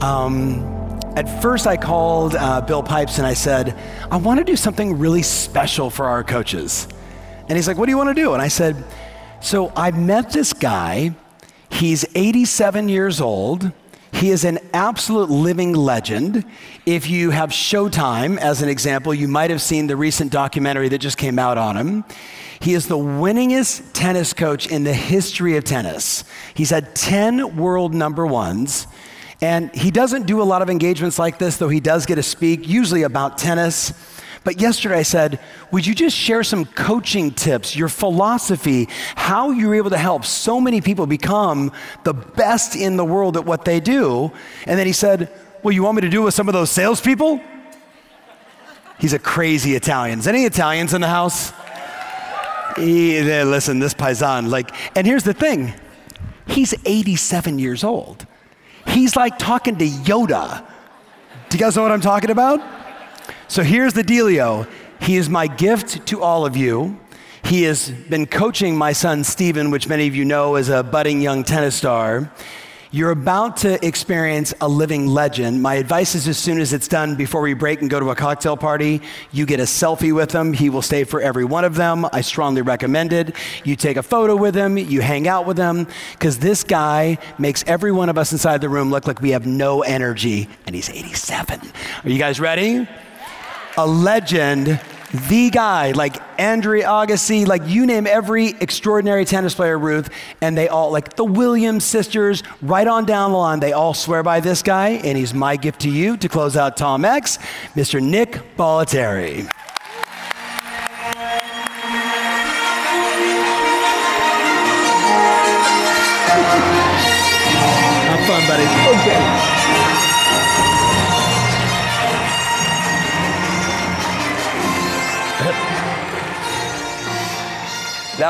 um, at first I called uh, Bill Pipes and I said, I want to do something really special for our coaches. And he's like, What do you want to do? And I said, So I met this guy, he's 87 years old. He is an absolute living legend. If you have Showtime as an example, you might have seen the recent documentary that just came out on him. He is the winningest tennis coach in the history of tennis. He's had 10 world number ones. And he doesn't do a lot of engagements like this, though he does get to speak, usually about tennis. But yesterday I said, Would you just share some coaching tips, your philosophy, how you're able to help so many people become the best in the world at what they do? And then he said, Well, you want me to do it with some of those salespeople? He's a crazy Italian. Is any Italians in the house? He, listen, this paisan, like, and here's the thing he's 87 years old. He's like talking to Yoda. Do you guys know what I'm talking about? So here's the dealio. He is my gift to all of you. He has been coaching my son Steven, which many of you know is a budding young tennis star. You're about to experience a living legend. My advice is as soon as it's done, before we break and go to a cocktail party, you get a selfie with him. He will stay for every one of them. I strongly recommend it. You take a photo with him, you hang out with him, because this guy makes every one of us inside the room look like we have no energy, and he's 87. Are you guys ready? a legend, the guy, like Andre Agassi, like you name every extraordinary tennis player, Ruth, and they all, like the Williams sisters, right on down the line, they all swear by this guy, and he's my gift to you to close out Tom X, Mr. Nick Bollettieri. Have fun, buddy. Okay.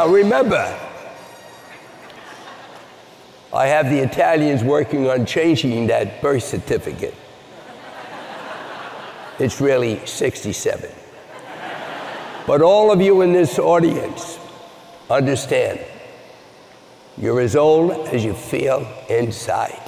Now remember, I have the Italians working on changing that birth certificate. It's really 67. But all of you in this audience understand you're as old as you feel inside.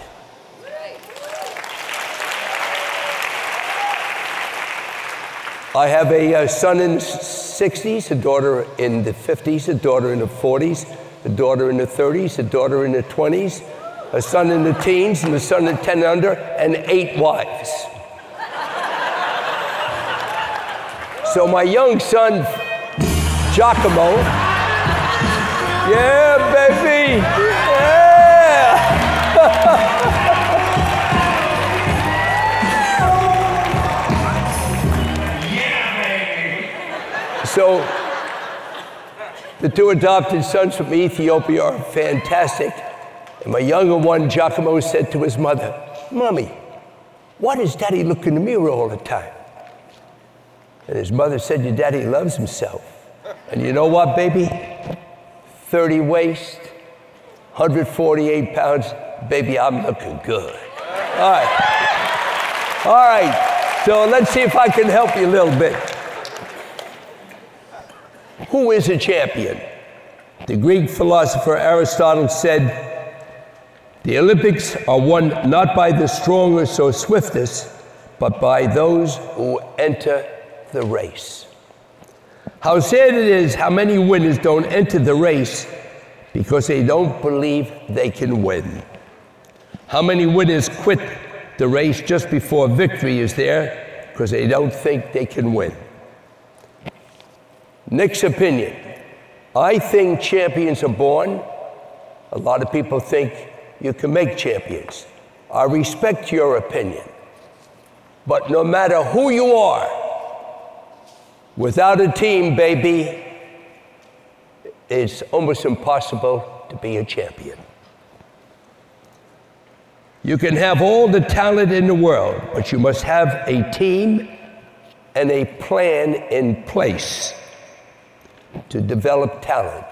I have a, a son in the 60s, a daughter in the 50s, a daughter in the 40s, a daughter in the 30s, a daughter in the 20s, a son in the teens, and a son in 10 under, and eight wives. so my young son, Giacomo, yeah, baby, yeah. So, the two adopted sons from Ethiopia are fantastic. And my younger one, Giacomo, said to his mother, Mommy, why does daddy look in the mirror all the time? And his mother said, Your daddy loves himself. And you know what, baby? 30 waist, 148 pounds. Baby, I'm looking good. All right. All right. So let's see if I can help you a little bit. Who is a champion? The Greek philosopher Aristotle said, The Olympics are won not by the strongest or swiftest, but by those who enter the race. How sad it is how many winners don't enter the race because they don't believe they can win. How many winners quit the race just before victory is there because they don't think they can win. Nick's opinion. I think champions are born. A lot of people think you can make champions. I respect your opinion. But no matter who you are, without a team, baby, it's almost impossible to be a champion. You can have all the talent in the world, but you must have a team and a plan in place to develop talent.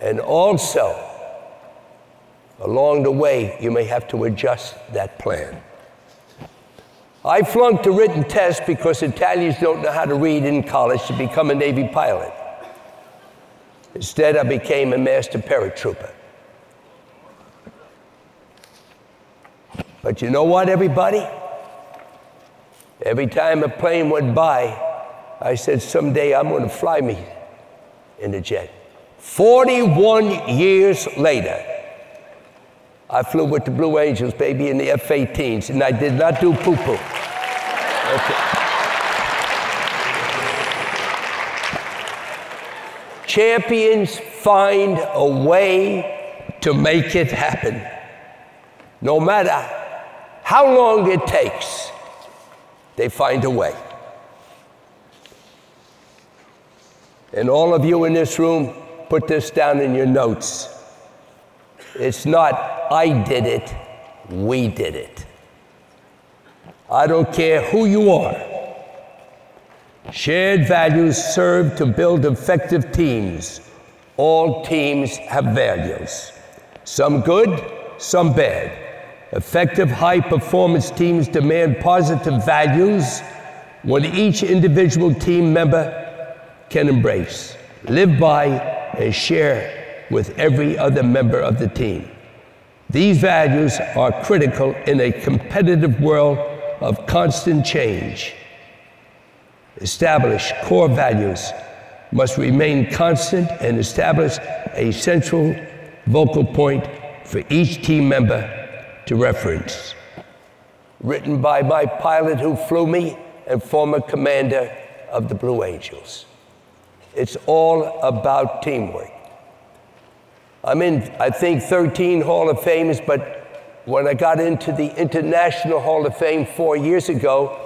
And also, along the way, you may have to adjust that plan. I flunked a written test because Italians don't know how to read in college to become a Navy pilot. Instead, I became a master paratrooper. But you know what, everybody? Every time a plane went by, I said, someday I'm going to fly me in a jet. 41 years later, I flew with the Blue Angels, baby, in the F 18s, and I did not do poo poo. Okay. Champions find a way to make it happen. No matter how long it takes, they find a way. And all of you in this room, put this down in your notes. It's not, I did it, we did it. I don't care who you are. Shared values serve to build effective teams. All teams have values, some good, some bad. Effective high performance teams demand positive values when each individual team member can embrace, live by, and share with every other member of the team. These values are critical in a competitive world of constant change. Established core values must remain constant and establish a central vocal point for each team member to reference. Written by my pilot who flew me and former commander of the Blue Angels. It's all about teamwork. I'm in, I think, 13 Hall of Fames, but when I got into the International Hall of Fame four years ago,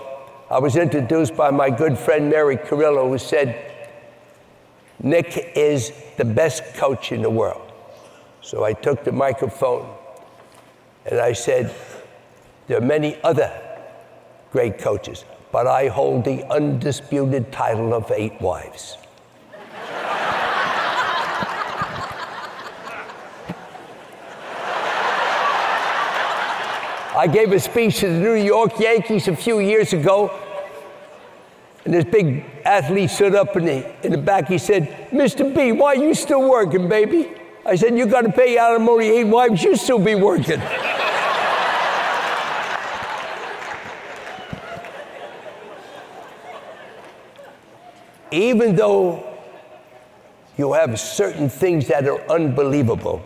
I was introduced by my good friend Mary Carillo, who said, Nick is the best coach in the world. So I took the microphone and I said, There are many other great coaches, but I hold the undisputed title of eight wives. I gave a speech to the New York Yankees a few years ago, and this big athlete stood up in the, in the back. He said, Mr. B, why are you still working, baby? I said, You got to pay alimony eight wives, you still be working. even though you have certain things that are unbelievable,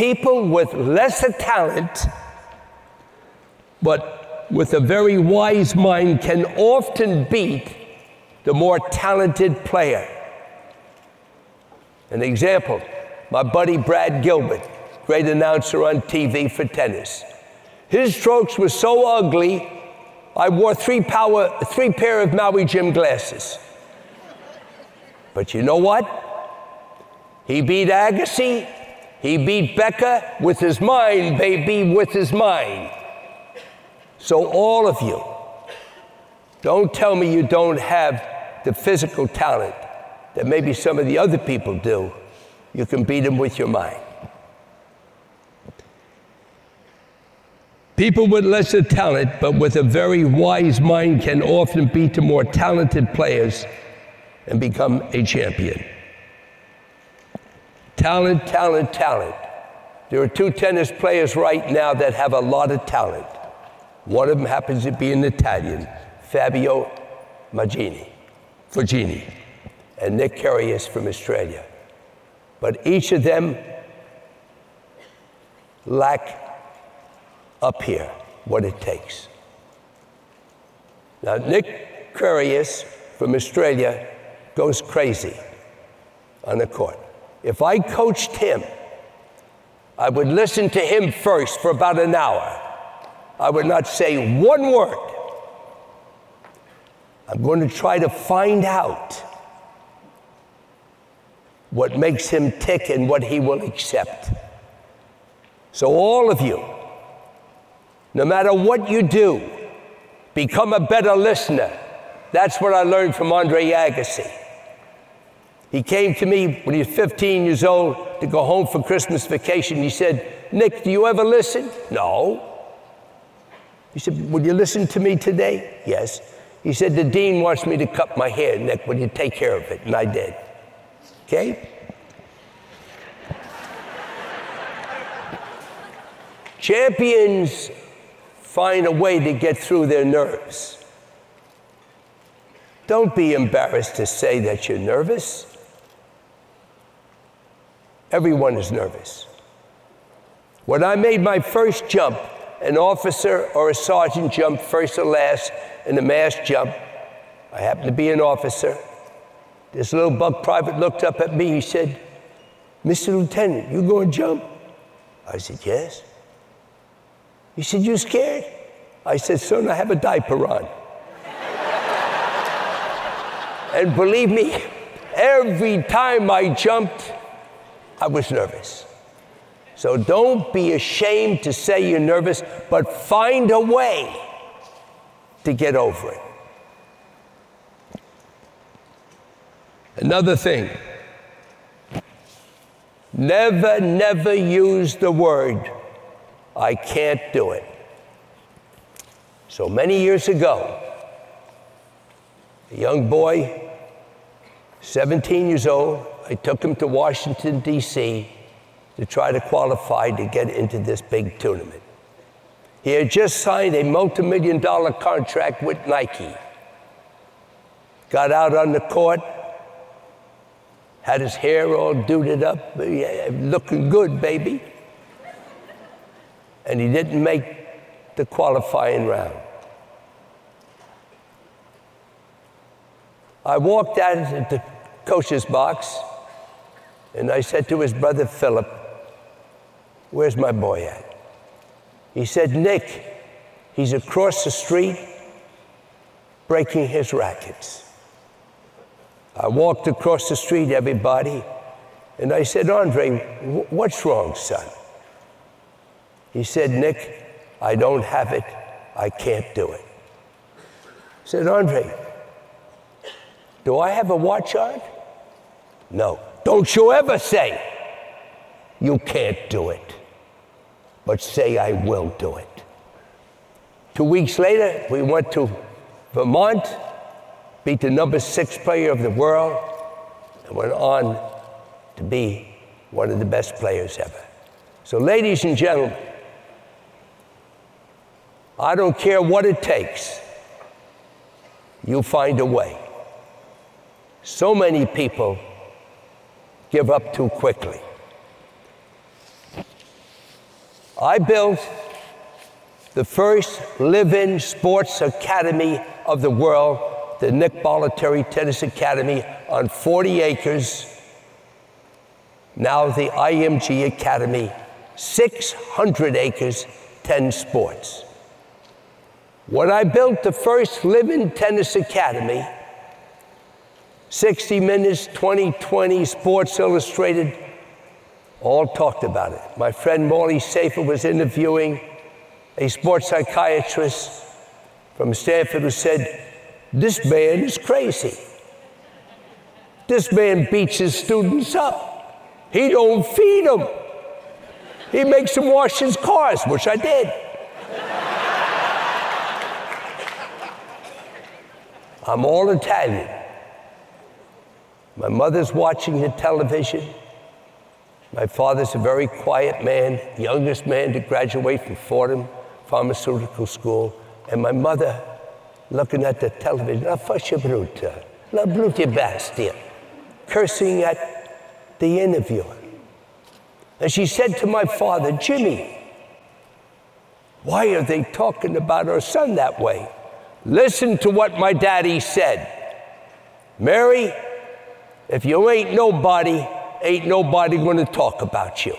people with lesser talent, but with a very wise mind, can often beat the more talented player. An example my buddy Brad Gilbert, great announcer on TV for tennis. His strokes were so ugly, I wore three, power, three pair of Maui Jim glasses. But you know what? He beat Agassi. He beat Becker with his mind, baby, with his mind. So, all of you, don't tell me you don't have the physical talent that maybe some of the other people do. You can beat them with your mind. People with lesser talent, but with a very wise mind, can often beat the more talented players and become a champion. Talent, talent, talent. There are two tennis players right now that have a lot of talent. One of them happens to be an Italian, Fabio Magini, Fognini, and Nick Kyrgios from Australia. But each of them lack up here what it takes. Now, Nick Kyrgios from Australia goes crazy on the court. If I coached him, I would listen to him first for about an hour. I would not say one word. I'm going to try to find out what makes him tick and what he will accept. So, all of you, no matter what you do, become a better listener. That's what I learned from Andre Agassi. He came to me when he was 15 years old to go home for Christmas vacation. He said, Nick, do you ever listen? No. He said, Would you listen to me today? Yes. He said, The dean wants me to cut my hair, Nick. Would you take care of it? And I did. Okay? Champions find a way to get through their nerves. Don't be embarrassed to say that you're nervous. Everyone is nervous. When I made my first jump, an officer or a sergeant jumped first or last in the mass jump. I happened to be an officer. This little buck private looked up at me. He said, Mr. Lieutenant, you going to jump? I said, Yes. He said, You scared? I said, Son, I have a diaper on. and believe me, every time I jumped, I was nervous. So don't be ashamed to say you're nervous, but find a way to get over it. Another thing never, never use the word, I can't do it. So many years ago, a young boy, 17 years old, I took him to Washington, D.C. to try to qualify to get into this big tournament. He had just signed a multi million dollar contract with Nike. Got out on the court, had his hair all duded up, looking good, baby. And he didn't make the qualifying round. I walked out into the coach's box and I said to his brother Philip, Where's my boy at? He said, Nick, he's across the street breaking his rackets. I walked across the street, everybody, and I said, Andre, what's wrong, son? He said, Nick, I don't have it. I can't do it. I said, Andre, do I have a watch on? No. Don't you ever say you can't do it, but say I will do it. Two weeks later, we went to Vermont, beat the number six player of the world, and went on to be one of the best players ever. So, ladies and gentlemen, I don't care what it takes, you find a way. So many people give up too quickly. I built the first live in sports academy of the world, the Nick Bollettieri Tennis Academy, on 40 acres. Now the IMG Academy, 600 acres, 10 sports. When I built the first live in tennis academy, 60 Minutes, 2020, Sports Illustrated, all talked about it. My friend Morley Safer was interviewing a sports psychiatrist from Stanford who said, This man is crazy. This man beats his students up. He don't feed them. He makes them wash his cars, which I did. I'm all Italian. My mother's watching the television. My father's a very quiet man, youngest man to graduate from Fordham Pharmaceutical School. And my mother looking at the television, la faccia brutta, la brutta bestia, cursing at the interviewer. And she said to my father, Jimmy, why are they talking about our son that way? Listen to what my daddy said. Mary, if you ain't nobody, ain't nobody gonna talk about you.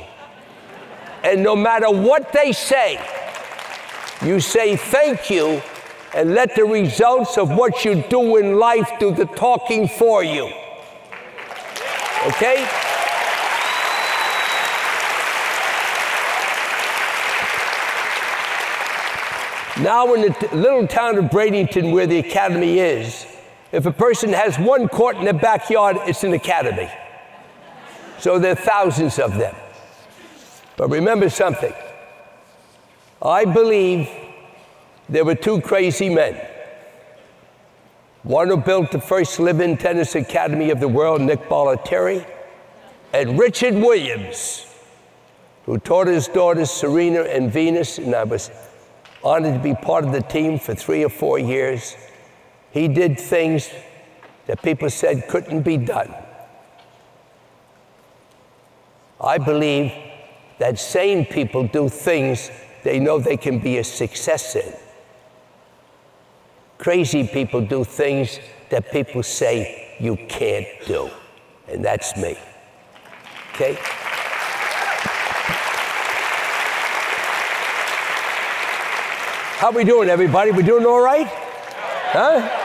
And no matter what they say, you say thank you and let the results of what you do in life do the talking for you. Okay? Now, in the t- little town of Bradenton, where the academy is, if a person has one court in their backyard, it's an academy. So there are thousands of them. But remember something I believe there were two crazy men. One who built the first live-in tennis academy of the world, Nick Bollettieri, and Richard Williams, who taught his daughters Serena and Venus, and I was honored to be part of the team for three or four years. He did things that people said couldn't be done. I believe that sane people do things they know they can be a success in. Crazy people do things that people say you can't do. And that's me. Okay? How we doing, everybody? We doing all right? Huh?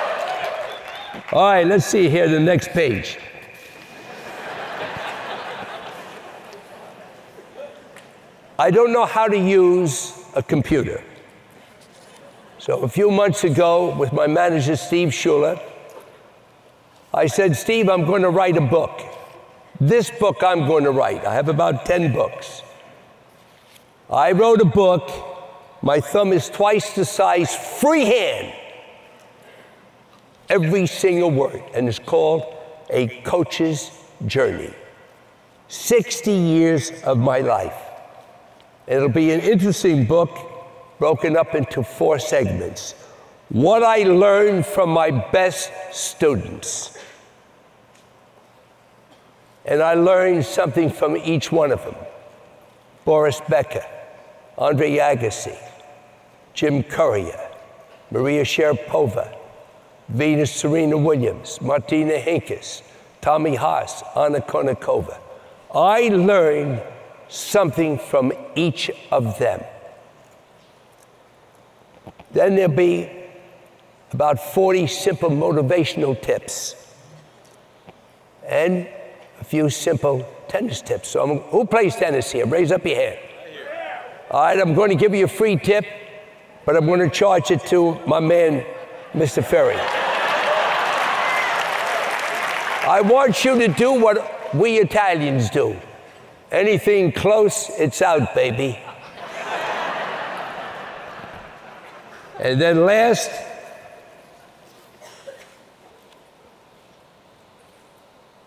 All right, let's see here the next page. I don't know how to use a computer. So a few months ago, with my manager, Steve Schuler, I said, Steve, I'm going to write a book. This book I'm going to write. I have about 10 books. I wrote a book. My thumb is twice the size, freehand. Every single word. And it's called A Coach's Journey. 60 years of my life. It'll be an interesting book broken up into four segments. What I learned from my best students. And I learned something from each one of them. Boris Becker, Andre Agassi, Jim Courier, Maria Sharapova, Venus Serena Williams, Martina Hingis, Tommy Haas, Anna Kournikova. I learned something from each of them. Then there'll be about 40 simple motivational tips and a few simple tennis tips. So, I'm, who plays tennis here? Raise up your hand. All right, I'm going to give you a free tip, but I'm going to charge it to my man, Mr. Ferry. I want you to do what we Italians do. Anything close, it's out, baby. and then last,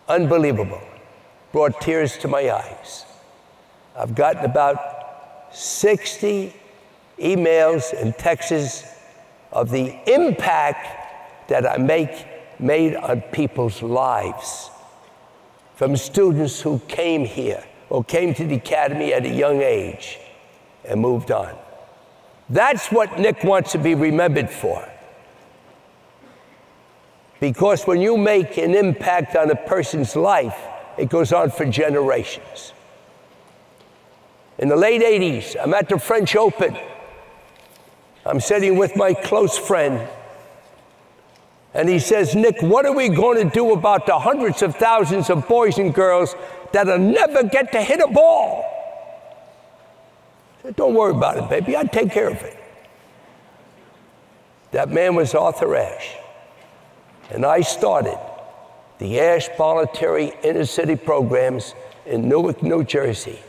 unbelievable, brought tears to my eyes. I've gotten about 60 emails and texts of the impact that I make made on people's lives from students who came here or came to the academy at a young age and moved on. That's what Nick wants to be remembered for. Because when you make an impact on a person's life, it goes on for generations. In the late 80s, I'm at the French Open. I'm sitting with my close friend, and he says, Nick, what are we going to do about the hundreds of thousands of boys and girls that'll never get to hit a ball? I said, Don't worry about it, baby. I'll take care of it. That man was Arthur Ashe. And I started the Ashe Bollettieri Inner City programs in Newark, New Jersey.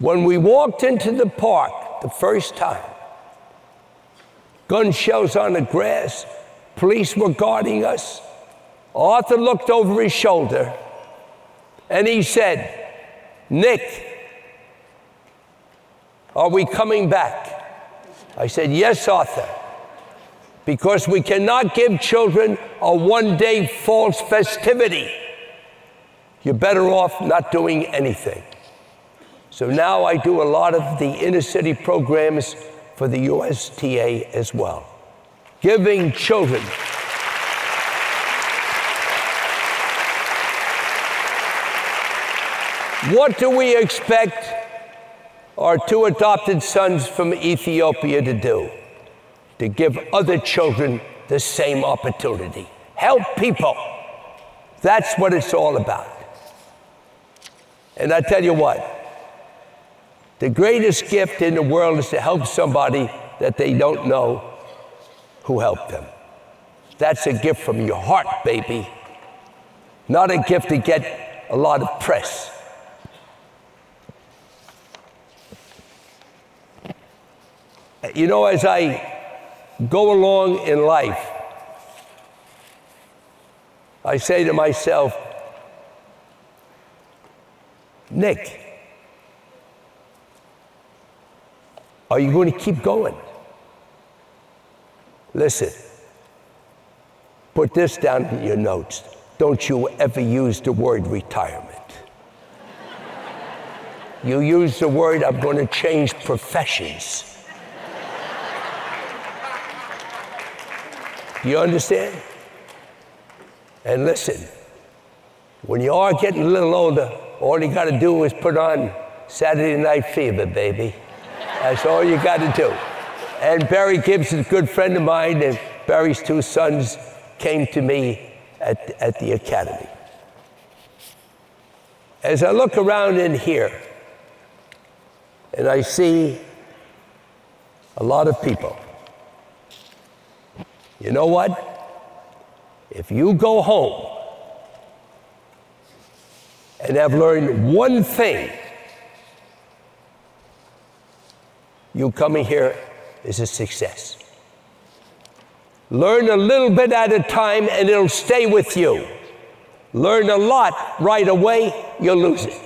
When we walked into the park the first time, gun shells on the grass, police were guarding us. Arthur looked over his shoulder and he said, Nick, are we coming back? I said, Yes, Arthur, because we cannot give children a one day false festivity. You're better off not doing anything. So now I do a lot of the inner city programs for the USTA as well, giving children What do we expect our two adopted sons from Ethiopia to do? To give other children the same opportunity. Help people. That's what it's all about. And I tell you what, the greatest gift in the world is to help somebody that they don't know who helped them. That's a gift from your heart, baby. Not a gift to get a lot of press. You know, as I go along in life, I say to myself, Nick, are you going to keep going? Listen, put this down in your notes. Don't you ever use the word retirement. you use the word, I'm going to change professions. Do You understand? And listen, when you are getting a little older, all you got to do is put on Saturday Night Fever, baby. That's all you got to do. And Barry Gibbs is a good friend of mine, and Barry's two sons came to me at, at the academy. As I look around in here, and I see a lot of people, you know what? If you go home and have learned one thing, you coming here is a success. Learn a little bit at a time and it'll stay with you. Learn a lot right away, you'll lose it.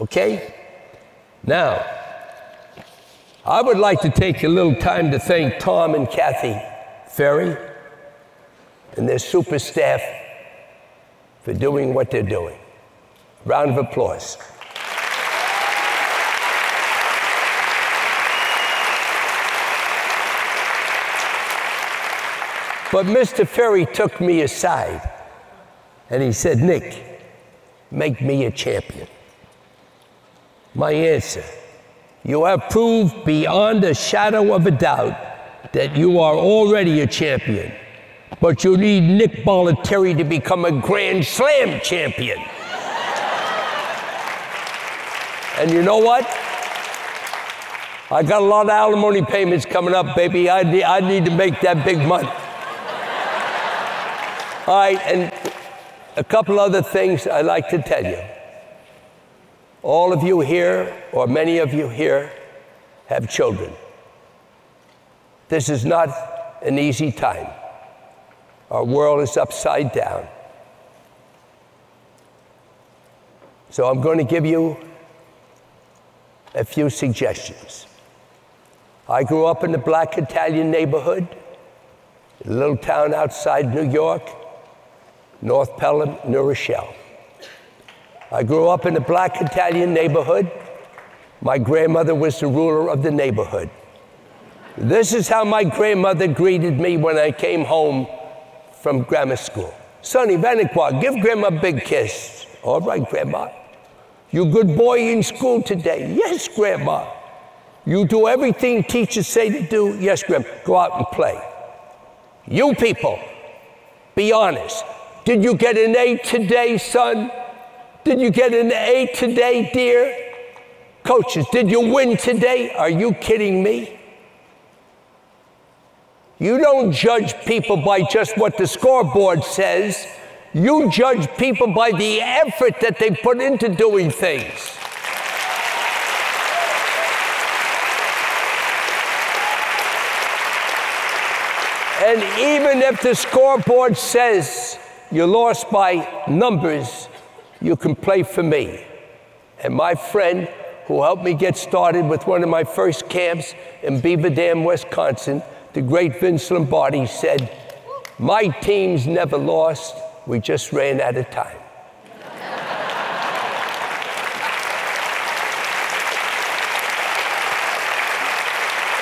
Okay? Now, I would like to take a little time to thank Tom and Kathy Ferry and their super staff for doing what they're doing. Round of applause. But Mr. Ferry took me aside and he said, Nick, make me a champion. My answer, you have proved beyond a shadow of a doubt that you are already a champion but you need Nick Bollettieri to become a Grand Slam champion. and you know what? I got a lot of alimony payments coming up, baby. I need, I need to make that big money. All right, and a couple other things I'd like to tell you. All of you here, or many of you here, have children. This is not an easy time. Our world is upside down. So I'm going to give you a few suggestions. I grew up in the black Italian neighborhood, a little town outside New York, North Pelham, New Rochelle. I grew up in the black Italian neighborhood. My grandmother was the ruler of the neighborhood. This is how my grandmother greeted me when I came home from grammar school. Sonny Vanequa, give grandma a big kiss. All right, grandma. You good boy in school today? Yes, grandma. You do everything teachers say to do? Yes, grandma. Go out and play. You people, be honest. Did you get an A today, son? Did you get an A today, dear? Coaches, did you win today? Are you kidding me? You don't judge people by just what the scoreboard says. You judge people by the effort that they put into doing things. And even if the scoreboard says you lost by numbers, you can play for me. And my friend, who helped me get started with one of my first camps in Beaver Dam, Wisconsin, the great Vince Lombardi said, My team's never lost, we just ran out of time.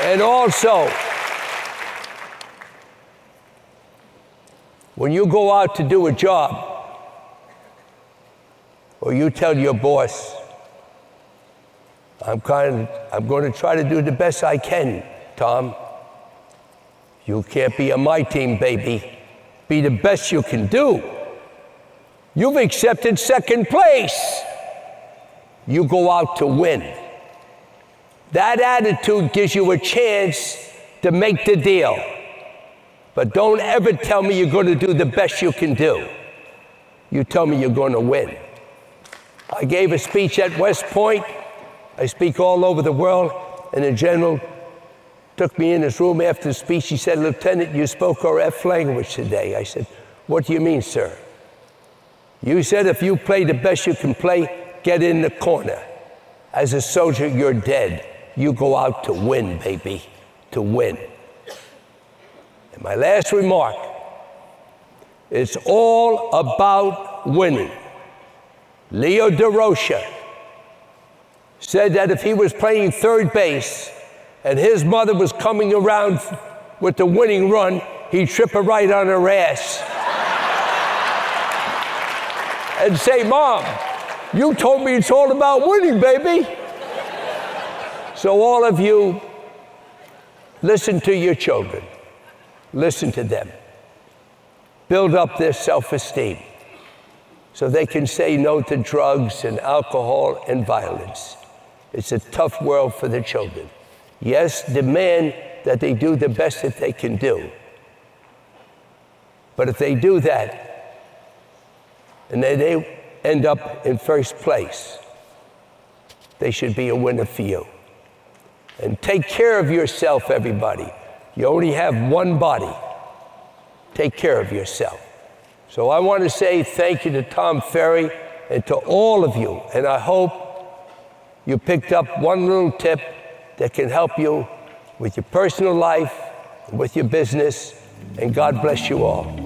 and also, when you go out to do a job, or you tell your boss, I'm, kind of, I'm going to try to do the best I can, Tom. You can't be on my team, baby. Be the best you can do. You've accepted second place. You go out to win. That attitude gives you a chance to make the deal. But don't ever tell me you're going to do the best you can do. You tell me you're going to win. I gave a speech at West Point. I speak all over the world, and the general took me in his room after the speech. He said, Lieutenant, you spoke our F language today. I said, What do you mean, sir? You said if you play the best you can play, get in the corner. As a soldier, you're dead. You go out to win, baby, to win. And my last remark it's all about winning. Leo Durocher said that if he was playing third base and his mother was coming around with the winning run, he'd trip her right on her ass and say, Mom, you told me it's all about winning, baby. So, all of you, listen to your children, listen to them. Build up their self esteem so they can say no to drugs and alcohol and violence. It's a tough world for the children. Yes, demand that they do the best that they can do. But if they do that, and they, they end up in first place, they should be a winner for you. And take care of yourself, everybody. You only have one body. Take care of yourself. So I want to say thank you to Tom Ferry and to all of you. And I hope you picked up one little tip that can help you with your personal life, with your business, and God bless you all.